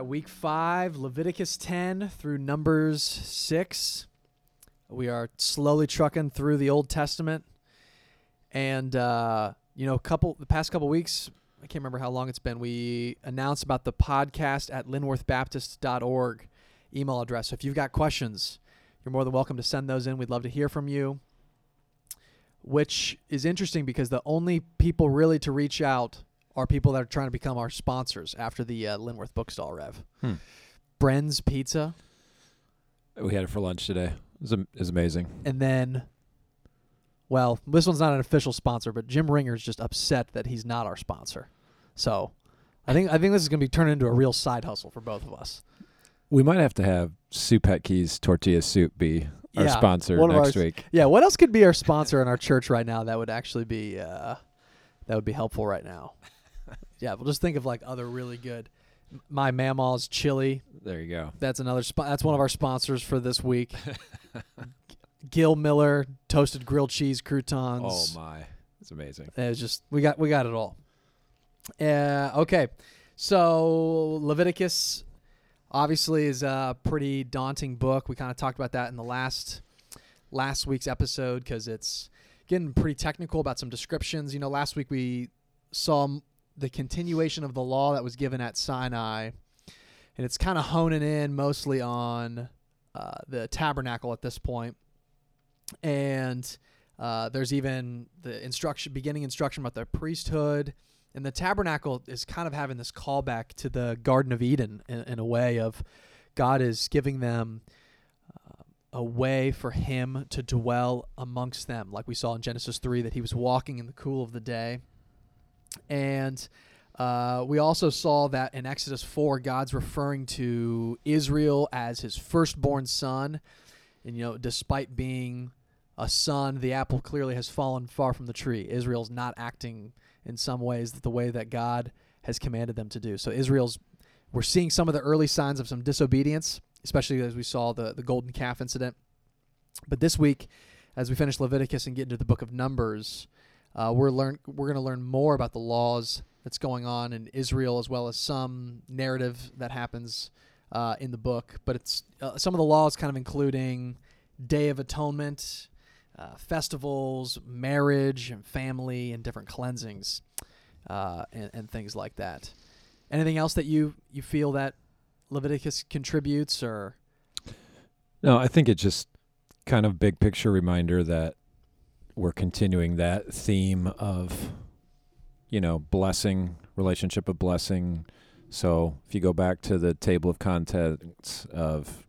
Right, week five, Leviticus 10 through Numbers 6. We are slowly trucking through the Old Testament. And, uh, you know, couple, the past couple weeks, I can't remember how long it's been, we announced about the podcast at linworthbaptist.org email address. So if you've got questions, you're more than welcome to send those in. We'd love to hear from you. Which is interesting because the only people really to reach out are people that are trying to become our sponsors after the uh, Linworth Bookstall Rev. Hmm. Bren's Pizza, We had it for lunch today. It was, am- it was amazing. and then, well, this one's not an official sponsor, but Jim Ringer's just upset that he's not our sponsor. So, I think I think this is going to be turned into a real side hustle for both of us. We might have to have Soup Keys Tortilla Soup be our Yeah, sponsor next ours- week. Yeah, what else could be our sponsor in our church right now that would actually be uh, that would be helpful right now? Yeah, we'll just think of like other really good. My Mamaw's Chili. There you go. That's another. Spo- that's one of our sponsors for this week. Gil Miller toasted grilled cheese croutons. Oh my, it's amazing. It's just we got we got it all. Uh, okay, so Leviticus obviously is a pretty daunting book. We kind of talked about that in the last last week's episode because it's getting pretty technical about some descriptions. You know, last week we saw the continuation of the law that was given at Sinai, and it's kind of honing in mostly on uh, the tabernacle at this point. and uh, there's even the instruction, beginning instruction about the priesthood, and the tabernacle is kind of having this callback to the Garden of Eden in, in a way of God is giving them uh, a way for Him to dwell amongst them, like we saw in Genesis three that He was walking in the cool of the day, and uh, we also saw that in Exodus 4, God's referring to Israel as his firstborn son. And, you know, despite being a son, the apple clearly has fallen far from the tree. Israel's not acting in some ways the way that God has commanded them to do. So, Israel's, we're seeing some of the early signs of some disobedience, especially as we saw the, the golden calf incident. But this week, as we finish Leviticus and get into the book of Numbers, uh, we're learn we're going to learn more about the laws that's going on in Israel, as well as some narrative that happens uh, in the book. But it's uh, some of the laws, kind of including Day of Atonement, uh, festivals, marriage, and family, and different cleansings, uh, and, and things like that. Anything else that you you feel that Leviticus contributes, or No, I think it's just kind of big picture reminder that we're continuing that theme of, you know, blessing, relationship of blessing. So if you go back to the table of contents of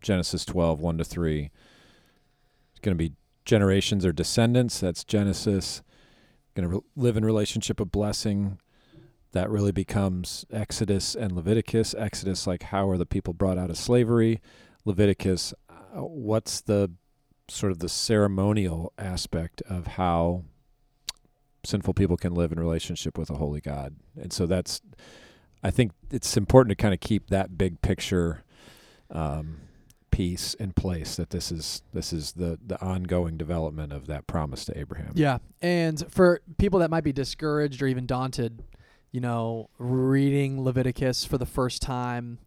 Genesis 12, 1 to 3, it's going to be generations or descendants. That's Genesis. Going to re- live in relationship of blessing. That really becomes Exodus and Leviticus. Exodus, like how are the people brought out of slavery? Leviticus, uh, what's the sort of the ceremonial aspect of how sinful people can live in relationship with a holy God? And so that's, I think it's important to kind of keep that big picture um, piece in place. That this is this is the the ongoing development of that promise to Abraham. Yeah, and for people that might be discouraged or even daunted, you know, reading Leviticus for the first time,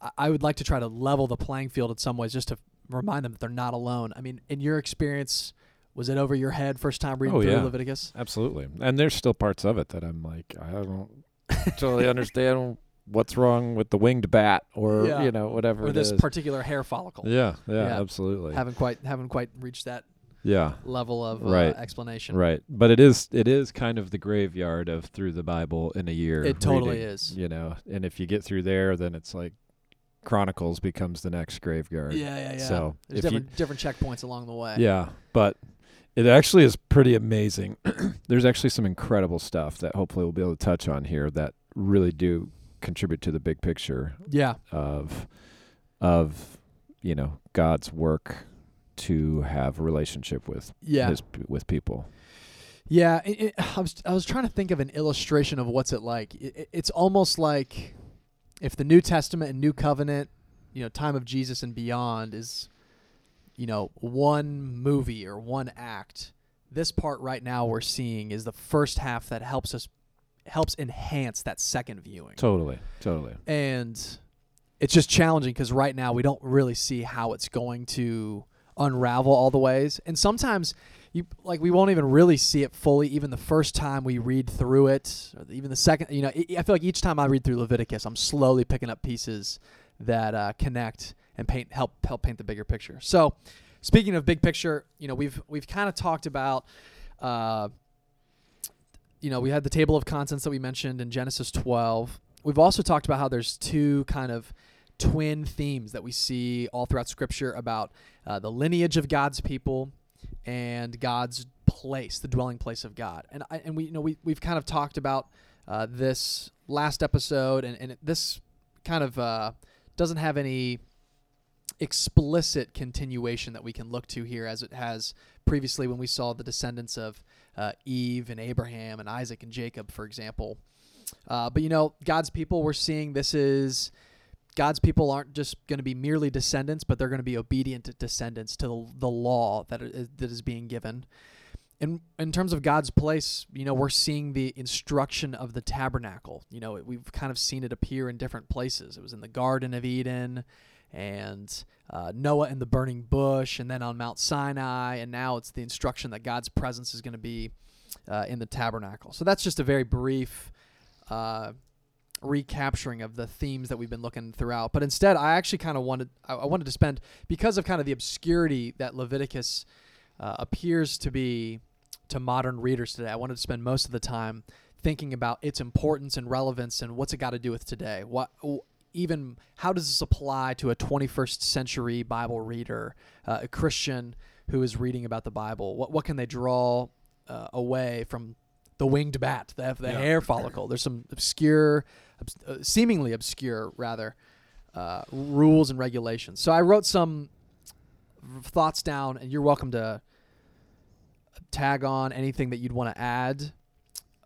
I- I would like to try to level the playing field in some ways, just to remind them that they're not alone. I mean, in your experience, was it over your head first time reading Oh, through yeah. Leviticus? Absolutely. And there's still parts of it that I'm like, I don't totally understand what's wrong with the winged bat or, Yeah. you know, whatever Or this is. particular hair follicle? yeah, yeah, Yeah. absolutely. Haven't quite haven't quite reached that yeah. level of uh, explanation. Right. But it is it is kind of the graveyard of through the Bible in a year. It totally reading, is. You know, and if you get through there then it's like Chronicles becomes the next graveyard. Yeah, yeah, yeah. So There's if you different different checkpoints along the way. Yeah, but it actually is pretty amazing. There's actually some incredible stuff that hopefully we'll be able to touch on here that really do contribute to the big picture Yeah. of of you know God's work to have a relationship with Yeah. his with people. Yeah, it, it, I was I was trying to think of an illustration of what's it like. It- it's almost like if the New Testament and New Covenant, you know, time of Jesus and beyond is, you know, one movie or one act. This part right now we're seeing is the first half that helps us helps enhance that second viewing. Totally, totally. And it's just challenging because right now we don't really see how it's going to unravel all the ways. And sometimes you like we won't even really see it fully even the first time we read through it even the second you know i I feel like each time i read through leviticus i'm slowly picking up pieces that uh, connect and paint help help paint the bigger picture. So speaking of big picture you know we've we've kind of talked about uh, you know we had the table of contents that we mentioned in genesis 12 we've also talked about how there's two kind of twin themes that we see all throughout scripture about uh, the lineage of god's people and God's place, the dwelling place of God. And I, and we you know we we've kind of talked about uh, this last episode, and and this kind of uh, doesn't have any explicit continuation that we can look to here, as it has previously when we saw the descendants of uh, Eve and Abraham and Isaac and Jacob, for example. Uh, but you know, God's people, we're seeing this is God's people aren't just going to be merely descendants, but they're going to be obedient descendants to the, the law that is, that is being given. And in terms of God's place, you know, we're seeing the instruction of the tabernacle. You know, we've kind of seen it appear in different places. It was in the Garden of Eden, and uh, Noah in the burning bush, and then on Mount Sinai, and now it's the instruction that God's presence is going to be uh, in the tabernacle. So that's just a very brief. Uh, recapturing of the themes that we've been looking throughout. But instead, I actually kind of wanted I, wanted to spend because of kind of the obscurity that Leviticus uh, appears to be to modern readers today. I wanted to spend most of the time thinking about its importance and relevance and what's it got to do with today. What even how does this apply to a 21st century Bible reader, uh, a Christian who is reading about the Bible? What what can they draw uh, away from the winged bat, the, the yeah. hair follicle? There's some obscure uh, seemingly obscure rather uh, rules and regulations. So I wrote some thoughts down, and you're welcome to tag on anything that you'd want to add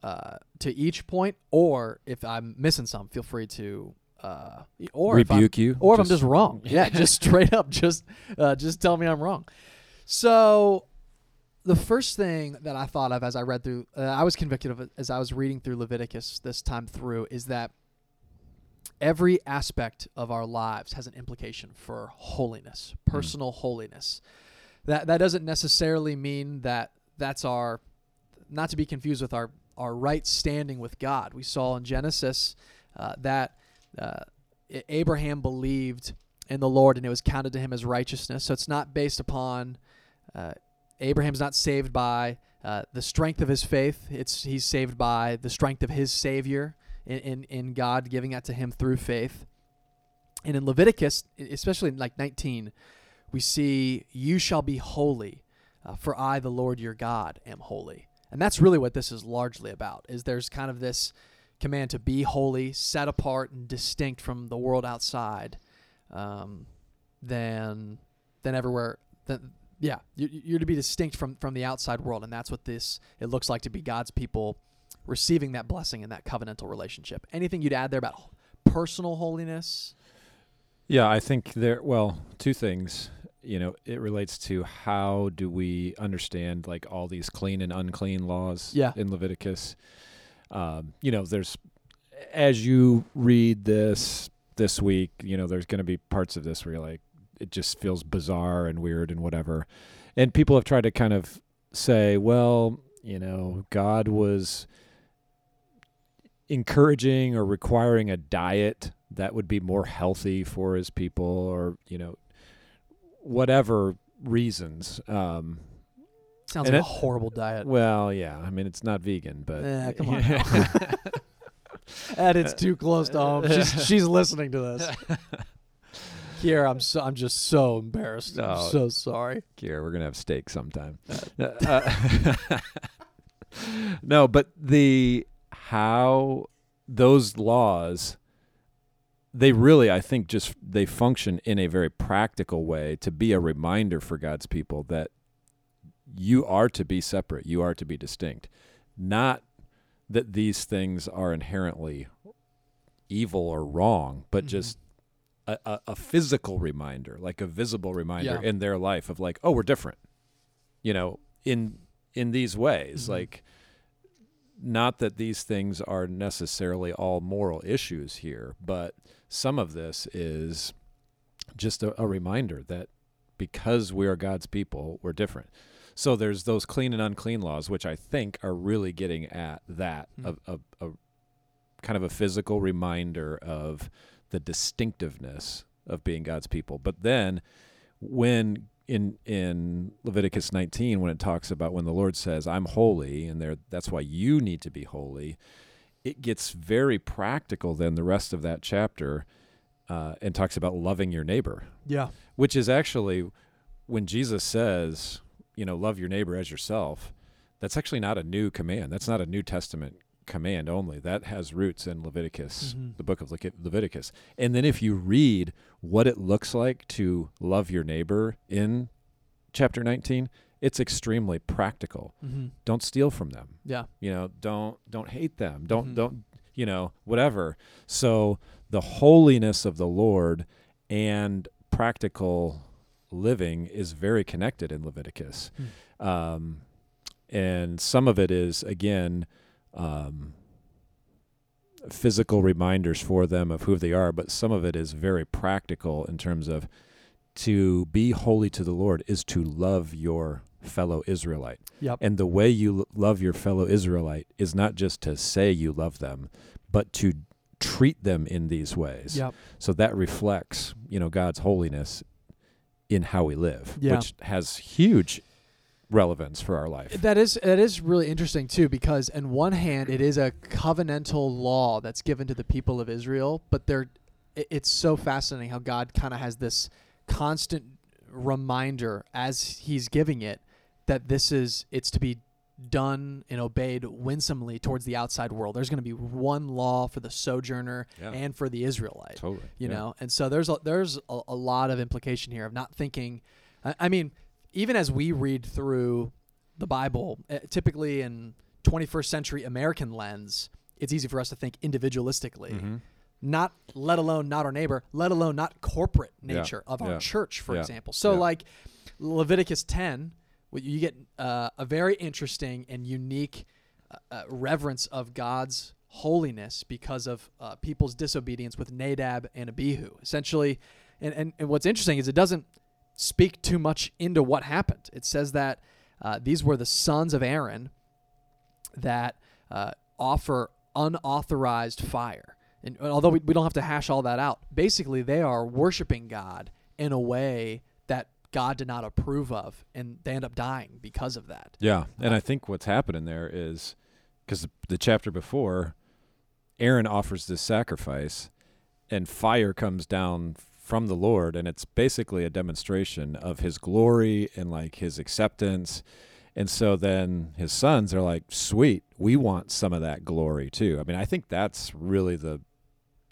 uh, to each point, or if I'm missing some, feel free to. Uh, or rebuke you, or if I'm just wrong, yeah, just straight up, just uh, just tell me I'm wrong. So the first thing that I thought of as I read through, uh, I was convicted of it as I was reading through Leviticus this time through, is that every aspect of our lives has an implication for holiness, hmm. personal mm. holiness. That that doesn't necessarily mean that that's our not to be confused with our our right standing with God. We saw in Genesis uh, that uh, Abraham believed in the Lord and it was counted to him as righteousness. So it's not based upon uh, Abraham's not saved by uh, the strength of his faith. It's he's saved by the strength of his Savior in, in, in God giving that to him through faith. And in Leviticus, especially in like 19, we see, You shall be holy, uh, for I, the Lord your God, am holy. And that's really what this is largely about, is there's kind of this command to be holy, set apart and distinct from the world outside um, than, than everywhere. Than, yeah, you're to be distinct from, from the outside world. And that's what this, it looks like to be God's people receiving that blessing and that covenantal relationship. Anything you'd add there about personal holiness? Yeah, I think there. Well, two things. You know, it relates to how do we understand like all these clean and unclean laws yeah. in Leviticus. Um, you know, there's as you read this this week, you know, there's going to be parts of this where you're like, it just feels bizarre and weird and whatever. And people have tried to kind of say, well, you know, God was encouraging or requiring a diet that would be more healthy for his people or you know whatever reasons um sounds like it, a horrible diet. Well yeah i mean it's not vegan but yeah come on and it's too close to home she's, she's listening to this here i'm so i'm just so embarrassed. I'm oh, so sorry. Here we're gonna have steak sometime. Uh, no but the how those laws they really i think just they function in a very practical way to be a reminder for god's people that you are to be separate you are to be distinct. Not that these things are inherently evil or wrong but mm-hmm. just a, a, a, physical reminder like a visible reminder yeah. in their life of like oh we're different you know in in these ways mm-hmm. like not that these things are necessarily all moral issues here, but some of this is just a, a reminder that because we are God's people, we're different. So there's those clean and unclean laws, which I think are really getting at that a, a, a kind of a physical reminder of the distinctiveness of being God's people. But then when in in Leviticus 19 when it talks about when the Lord says I'm holy and there that's why you need to be holy it gets very practical then the rest of that chapter uh, and talks about loving your neighbor Yeah. which is actually when Jesus says you know love your neighbor as yourself that's actually not a new command that's not a New Testament command only that has roots in Leviticus Mhm. the book of Levitic- Leviticus and then if you read what it looks like to love your neighbor in chapter 19, it's extremely practical. Mm-hmm. Don't steal from them. Yeah. You know, don't don't hate them. Don't Mhm. don't you know, whatever. So the holiness of the Lord and practical living is very connected in Leviticus. Um, and some of it is again um, physical reminders for them of who they are, but some of it is very practical in terms of to be holy to the Lord is to love your fellow Israelite. Yep. And the way you l- love your fellow Israelite is not just to say you love them, but to treat them in these ways. Yep. So that reflects, you know, God's holiness in how we live, Yeah. which has huge relevance for our life. That is that is really interesting too because on one hand it is a covenantal law that's given to the people of Israel, but they're it- it's so fascinating how God kind of has this constant reminder as he's giving it that this is it's to be done and obeyed winsomely towards the outside world. There's going to be one law for the sojourner Yeah. and for the Israelite Totally. you yeah. know and so there's a, there's a, a lot of implication here of not thinking I, I mean even as we read through the bible uh, typically in 21st century american lens it's easy for us to think individualistically. Mhm. not let alone not our neighbor let alone not corporate Yeah, nature of our yeah, church for yeah, example. So yeah. like leviticus 10 you get uh, a very interesting and unique uh, uh, reverence of god's holiness because of uh, people's disobedience with nadab and abihu. Essentially and, and, and what's interesting is it doesn't speak too much into what happened it says that uh, these were the sons of aaron that uh, offer unauthorized fire. And although we, we don't have to hash all that out, basically they are worshiping God in a way that God did not approve of, and they end up dying because of that. Yeah, and I think what's happening there is because the chapter before, Aaron offers this sacrifice, and fire comes down from the Lord, and it's basically a demonstration of His glory and like His acceptance. And so then his sons are like, "Sweet, we want some of that glory too." I mean, I think that's really the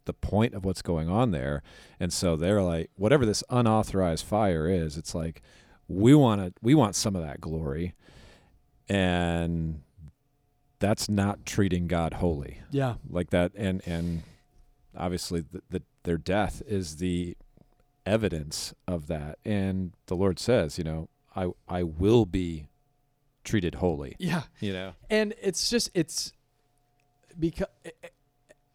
the point of what's going on there. And so they're like, whatever this unauthorized fire is, it's like we want to we want some of that glory and that's not treating God holy Yeah. like that and and obviously the, the, their death is the evidence of that. And the Lord says you know I I will be treated holy. Yeah. you know? And it's just it's because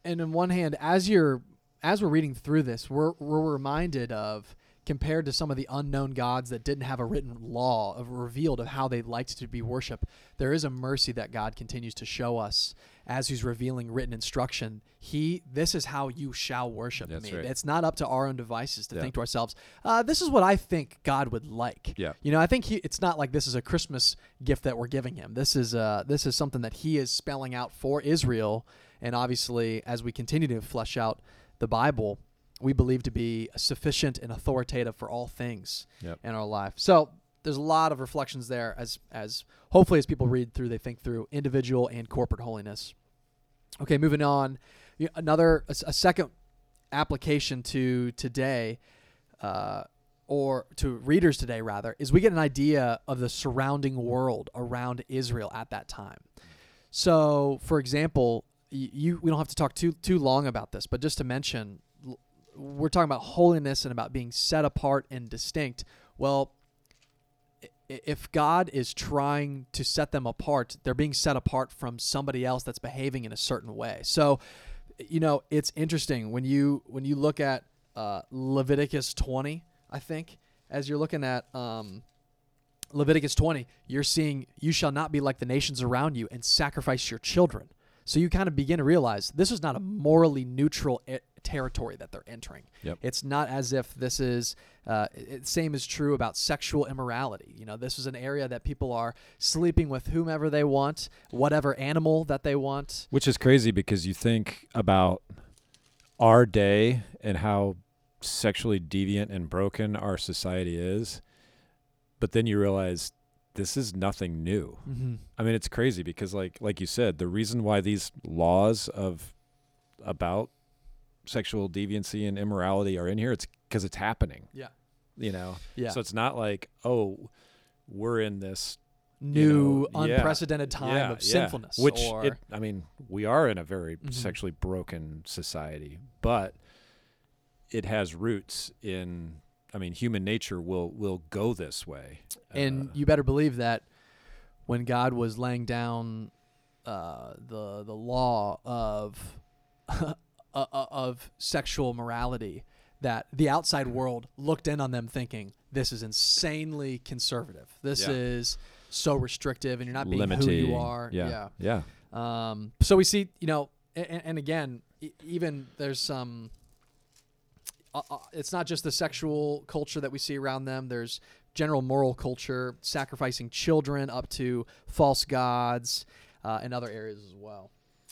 and on one hand as you're as we're reading through this we're we're reminded of compared to some of the unknown gods that didn't have a written law of revealed of how they liked to be worshiped there is a mercy that god continues to show us as he's revealing written instruction he this is how you shall worship That's me right. it's not up to our own devices to Yeah. think to ourselves uh, this is what i think god would like Yeah. you know, I think he, it's not like this is a Christmas gift that we're giving him. This is uh, this is something that he is spelling out for Israel, and obviously, as we continue to flesh out the Bible, we believe to be sufficient and authoritative for all things Yep. in our life. So there's a lot of reflections there, as as hopefully as people read through, they think through individual and corporate holiness. Okay, moving on. Another a second application to today. Uh, or to readers today rather is we get an idea of the surrounding world around Israel at that time. So, for example, y- you we don't have to talk too too long about this, but just to mention we're talking about holiness and about being set apart and distinct. Well, if God is trying to set them apart, they're being set apart from somebody else that's behaving in a certain way. So, you know, it's interesting when you when you look at uh, Leviticus 20, I think, as you're looking at um, Leviticus 20, you're seeing you shall not be like the nations around you and sacrifice your children. So you kind of begin to realize this is not a morally neutral e- territory that they're entering. Yep. It's not as if this is. Uh, it, same is true about sexual immorality. You know, this is an area that people are sleeping with whomever they want, whatever animal that they want. Which is crazy because you think about our day and how sexually deviant and broken our society is, but then you realize this is nothing new. Mm-hmm. I mean, it's crazy because, like, like you said, the reason why these laws of about sexual deviancy and immorality are in here, it's because it's happening. Yeah. You know, Yeah. so it's not like, oh, we're in this New, know, yeah, unprecedented time yeah, of yeah. sinfulness. Which or, it, I mean, we are in a very Mhm. sexually broken society, but it has roots in. I mean, human nature will will go this way. and Uh, you better believe that when God was laying down uh, the the law of uh, uh, of sexual morality, that the outside world looked in on them thinking this is insanely conservative. This Yeah. is so restrictive, and you're not being who you are. Yeah, yeah, Um, so we see, you know, and, and again, e- even there's some. Uh, uh, it's not just the sexual culture that we see around them. There's general moral culture, sacrificing children up to false gods, uh, and other areas as well.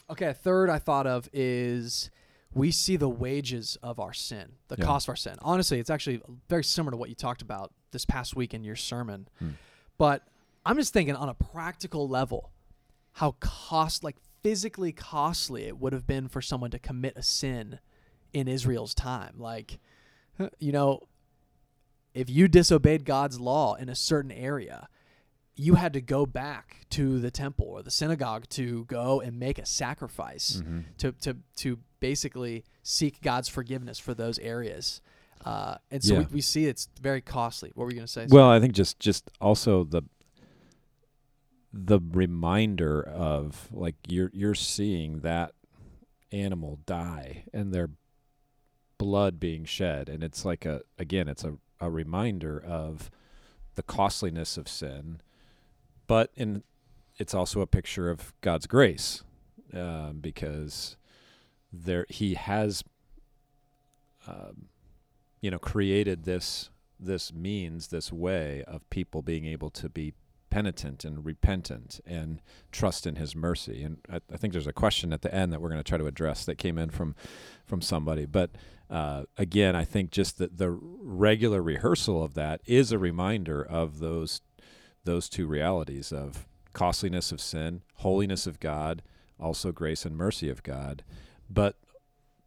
Okay, a third I thought of is we see the wages of our sin, the Yeah. cost of our sin. Honestly, it's actually very similar to what you talked about this past week in your sermon. Hmm. But I'm just thinking on a practical level, how cost like physically costly it would have been for someone to commit a sin in Israel's time. Like, you know, if you disobeyed God's law in a certain area, you had to go back to the temple or the synagogue to go and make a sacrifice Mhm. to, to, to basically seek God's forgiveness for those areas. Uh, and so Yeah. we, we see it's very costly. What were you going to say? Well, I think just just also the the reminder of like you're you're seeing that animal die and their blood being shed. And it's like a again it's a, a reminder of the costliness of sin but in it's also a picture of God's grace um, because there he has um, you know created this this means this way of people being able to be penitent and repentant and trust in his mercy. And I, I think there's a question at the end that we're going to try to address that came in from from somebody. But uh, again I think just the, the regular rehearsal of that is a reminder of those those two realities of costliness of sin holiness of God also grace and mercy of God. But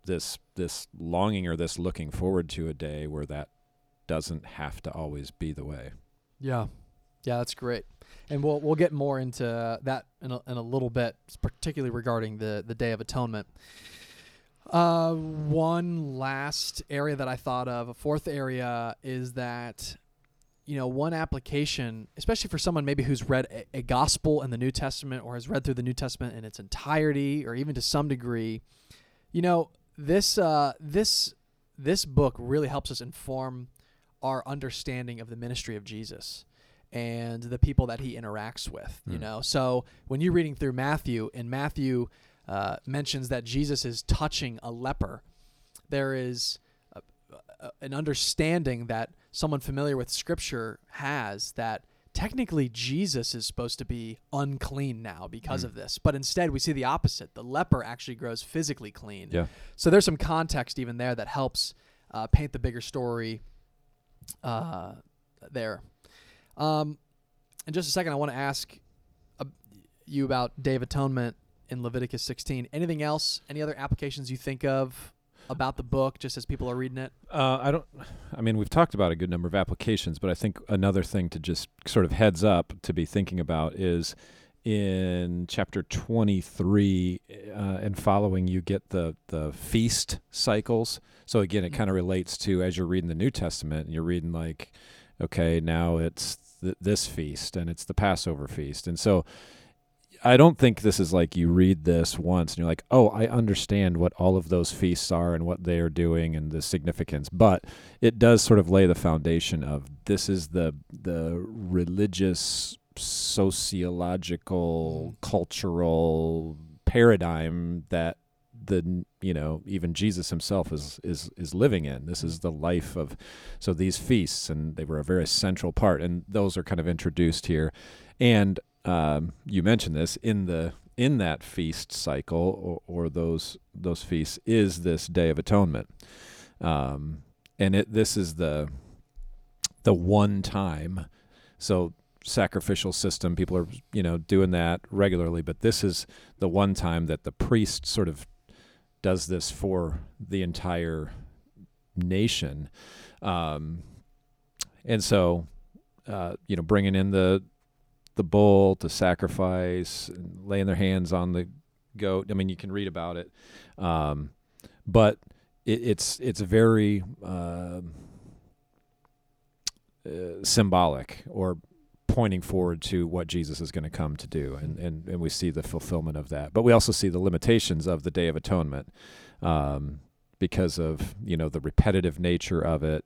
this this longing or this looking forward to a day where that doesn't have to always be the way. Yeah, yeah, that's great, and we'll we'll get more into that in a, in a little bit, particularly regarding the the Day of Atonement. Uh, one last area that I thought of, a fourth area, is that you know one application, especially for someone maybe who's read a, a gospel in the New Testament or has read through the New Testament in its entirety, or even to some degree, you know this uh, this this book really helps us inform our understanding of the ministry of Jesus and the people that he interacts with. You Hmm. know, so when you're reading through Matthew, and Matthew uh, mentions that Jesus is touching a leper, there is a, a, an understanding that someone familiar with Scripture has that technically Jesus is supposed to be unclean now because Hmm. of this, but instead we see the opposite. The leper actually grows physically clean. Yeah. So there's some context even there that helps uh, paint the bigger story uh, there. Um, in just a second, I want to ask uh, you about Day of Atonement in Leviticus 16. Anything else? Any other applications you think of about the book, just as people are reading it? Uh, I don't. I mean, we've talked about a good number of applications, but I think another thing to just sort of heads up to be thinking about is in chapter 23 uh, and following, you get the the feast cycles. So again, it kind of relates to as you're reading the New Testament and you're reading like, okay, now it's th- this feast, and it's the Passover feast. And so I don't think this is like you read this once and you're like, oh, I understand what all of those feasts are and what they are doing and the significance. But it does sort of lay the foundation of this is the the religious, sociological, cultural paradigm that the you know even Jesus himself is is is living in. This is the life of so these feasts and they were a very central part and those are kind of introduced here. And um, you mentioned this in the in that feast cycle or, or those those feasts is this Day of Atonement, um, and it this is the the one time. So sacrificial system people are you know doing that regularly but this is the one time that the priest sort of does this for the entire nation um, and so uh, you know bringing in the the bull to sacrifice, laying their hands on the goat. I mean, you can read about it, um, but it, it's it's very uh, uh, symbolic or pointing forward to what Jesus is going to come to do, and, and and we see the fulfillment of that. But we also see the limitations of the Day of Atonement um, because of you know the repetitive nature of it,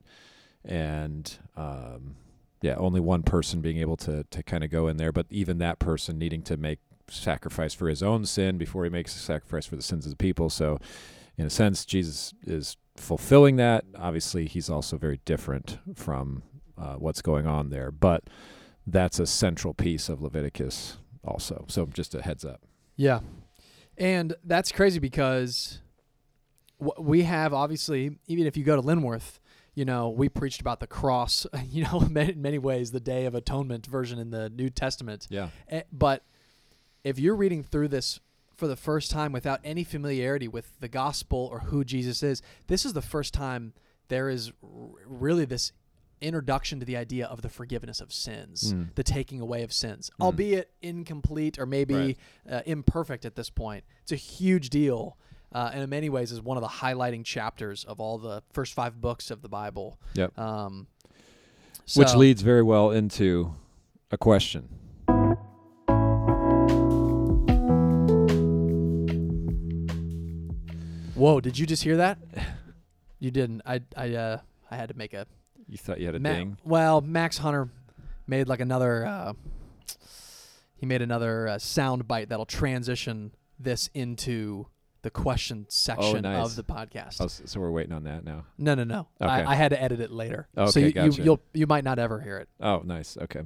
and um, yeah, only one person being able to to kind of go in there, but even that person needing to make sacrifice for his own sin before he makes a sacrifice for the sins of the people. So, in a sense, Jesus is fulfilling that. Obviously, he's also very different from uh, what's going on there, but that's a central piece of Leviticus also. So, just a heads up. Yeah, and that's crazy because we have obviously, even if you go to Linworth, you know, we preached about the cross, you know, in many ways, the Day of Atonement version in the New Testament. Yeah. Eh, but if you're reading through this for the first time without any familiarity with the gospel or who Jesus is, this is the first time there is really this introduction to the idea of the forgiveness of sins, mm. the taking away of sins, mm. albeit incomplete or maybe right. uh, imperfect at this point. It's a huge deal uh, and in many ways is one of the highlighting chapters of all the first five books of the Bible. Yep. Um, so Which leads very well into a question. Whoa! Did you just hear that? You didn't. I I uh I had to make a. You thought you had a Ma- ding. Well, Max Hunter made like another. Uh, he made another uh, sound bite that'll transition this into the question section nice. of the podcast. Oh, so we're waiting on that now. No, no, no. Okay. I, I had to edit it later. Okay, so you, gotcha. you, you'll you might not ever hear it. Oh, nice. Okay.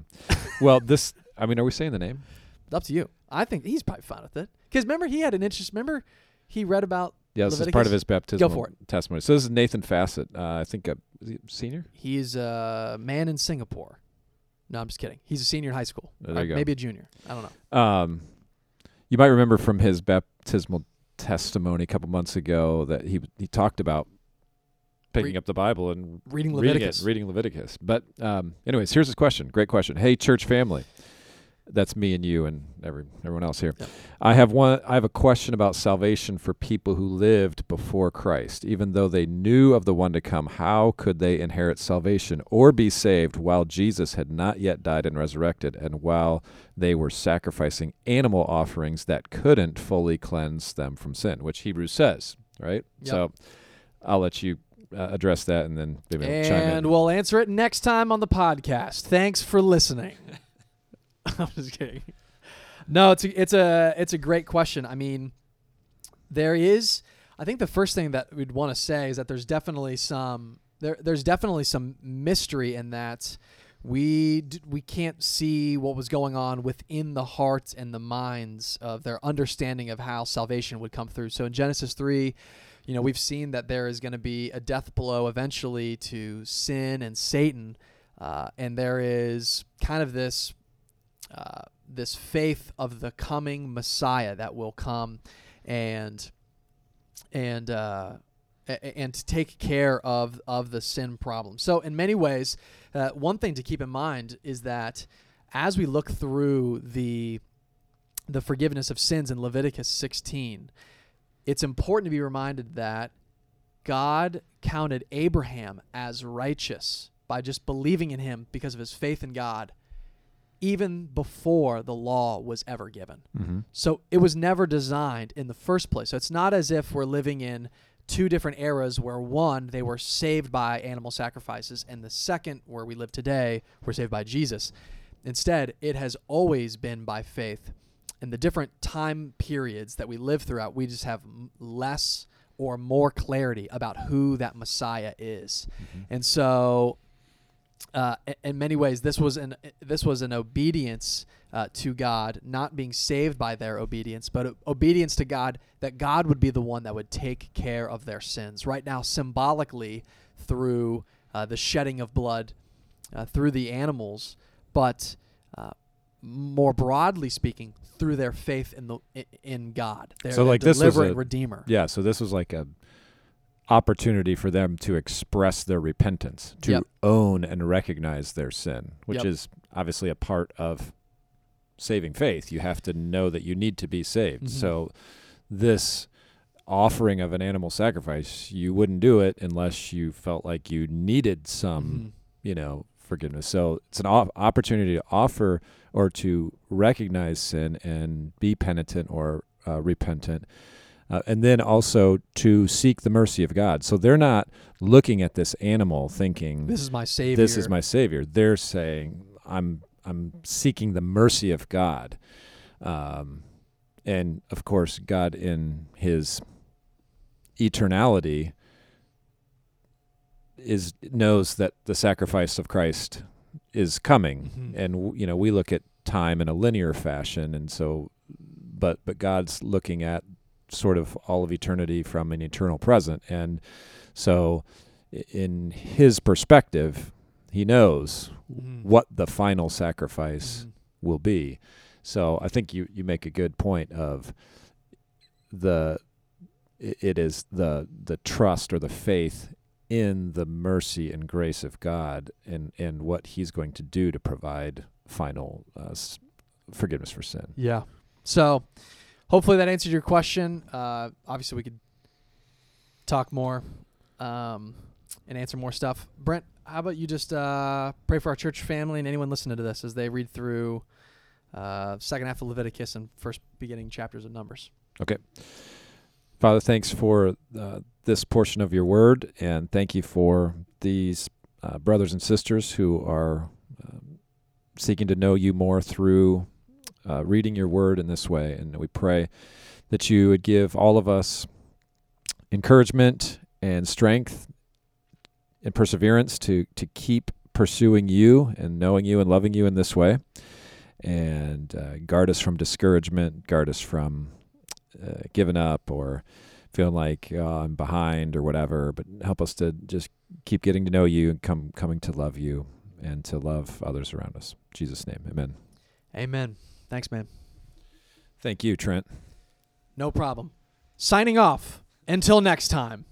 well, this. I mean, are we saying the name? Up to you. I think he's probably fine with it. Because remember, he had an interest. Remember, he read about. Yeah, this Leviticus? is part of his baptismal Go for it. testimony. So this is Nathan Fassett. Uh, I think a senior. He's a man in Singapore. No, I'm just kidding. He's a senior in high school. There you go. Maybe a junior. I don't know. Um, you might remember from his baptismal testimony a couple months ago that he he talked about picking Re- up the Bible and reading Leviticus. Reading, it, reading Leviticus. But um, anyways, here's his question. Great question. Hey, church family. That's me and you and every everyone else here. Yep. I have one. I have a question about salvation for people who lived before Christ, even though they knew of the one to come. How could they inherit salvation or be saved while Jesus had not yet died and resurrected, and while they were sacrificing animal offerings that couldn't fully cleanse them from sin, which Hebrews says, right? Yep. So, I'll let you uh, address that and then maybe chime in. And we'll answer it next time on the podcast. Thanks for listening. I'm just kidding. No, it's a, it's a it's a great question. I mean, there is. I think the first thing that we'd want to say is that there's definitely some there there's definitely some mystery in that we d- we can't see what was going on within the hearts and the minds of their understanding of how salvation would come through. So in Genesis 3, you know, we've seen that there is going to be a death blow eventually to sin and Satan. Uh, and there is kind of this uh, this faith of the coming Messiah that will come and and uh, and to take care of of the sin problem. So in many ways, uh, one thing to keep in mind is that as we look through the the forgiveness of sins in Leviticus 16, it's important to be reminded that God counted Abraham as righteous by just believing in him because of his faith in God even before the law was ever given. Mm-hmm. So it was never designed in the first place. So it's not as if we're living in two different eras where one, they were saved by animal sacrifices, and the second, where we live today, we're saved by Jesus. Instead, it has always been by faith. In the different time periods that we live throughout, we just have m- less or more clarity about who that Messiah is. Mm-hmm. And so, uh, in many ways, this was an this was an obedience uh, to God, not being saved by their obedience, but obedience to God that God would be the one that would take care of their sins. Right now, symbolically through uh, the shedding of blood uh, through the animals, but uh, more broadly speaking, through their faith in the in God, their, So, their like, this was a- redeemer. Yeah, so this was like a opportunity for them to express their repentance, to Yep. own and recognize their sin, which Yep. is obviously a part of saving faith. You have to know that you need to be saved. Mhm. So this offering of an animal sacrifice, you wouldn't do it unless you felt like you needed some Mhm. you know forgiveness so it's an op- opportunity to offer or to recognize sin and be penitent or uh, repentant uh, and then also to seek the mercy of god. So they're not looking at this animal thinking This is my savior. this is my savior. They're saying i'm i'm seeking the mercy of god. Um, and of course god in his eternality is knows that the sacrifice of christ is coming. Mhm. and you know we look at time in a linear fashion. And so but but god's looking at sort of all of eternity from an eternal present and so in his perspective he knows Mhm. what the final sacrifice Mhm. will be so i think you you make a good point of the it is the the trust or the faith in the mercy and grace of God and and what he's going to do to provide final uh, forgiveness for sin. Yeah. So hopefully that answered your question. Uh, obviously, we could talk more um, and answer more stuff. Brent, how about you just uh, pray for our church family and anyone listening to this as they read through uh, second half of Leviticus and first beginning chapters of Numbers. Okay. Father, thanks for uh, this portion of your word and thank you for these uh, brothers and sisters who are um, seeking to know you more through uh, reading your word in this way. And we pray that you would give all of us encouragement and strength and perseverance to to keep pursuing you and knowing you and loving you in this way. And uh, guard us from discouragement guard us from uh, giving up or feeling like oh, I'm behind or whatever. But help us to just keep getting to know you and come coming to love you and to love others around us. In Jesus name amen. Amen. Thanks, man. thank you Trent No problem. Signing off. Until next time.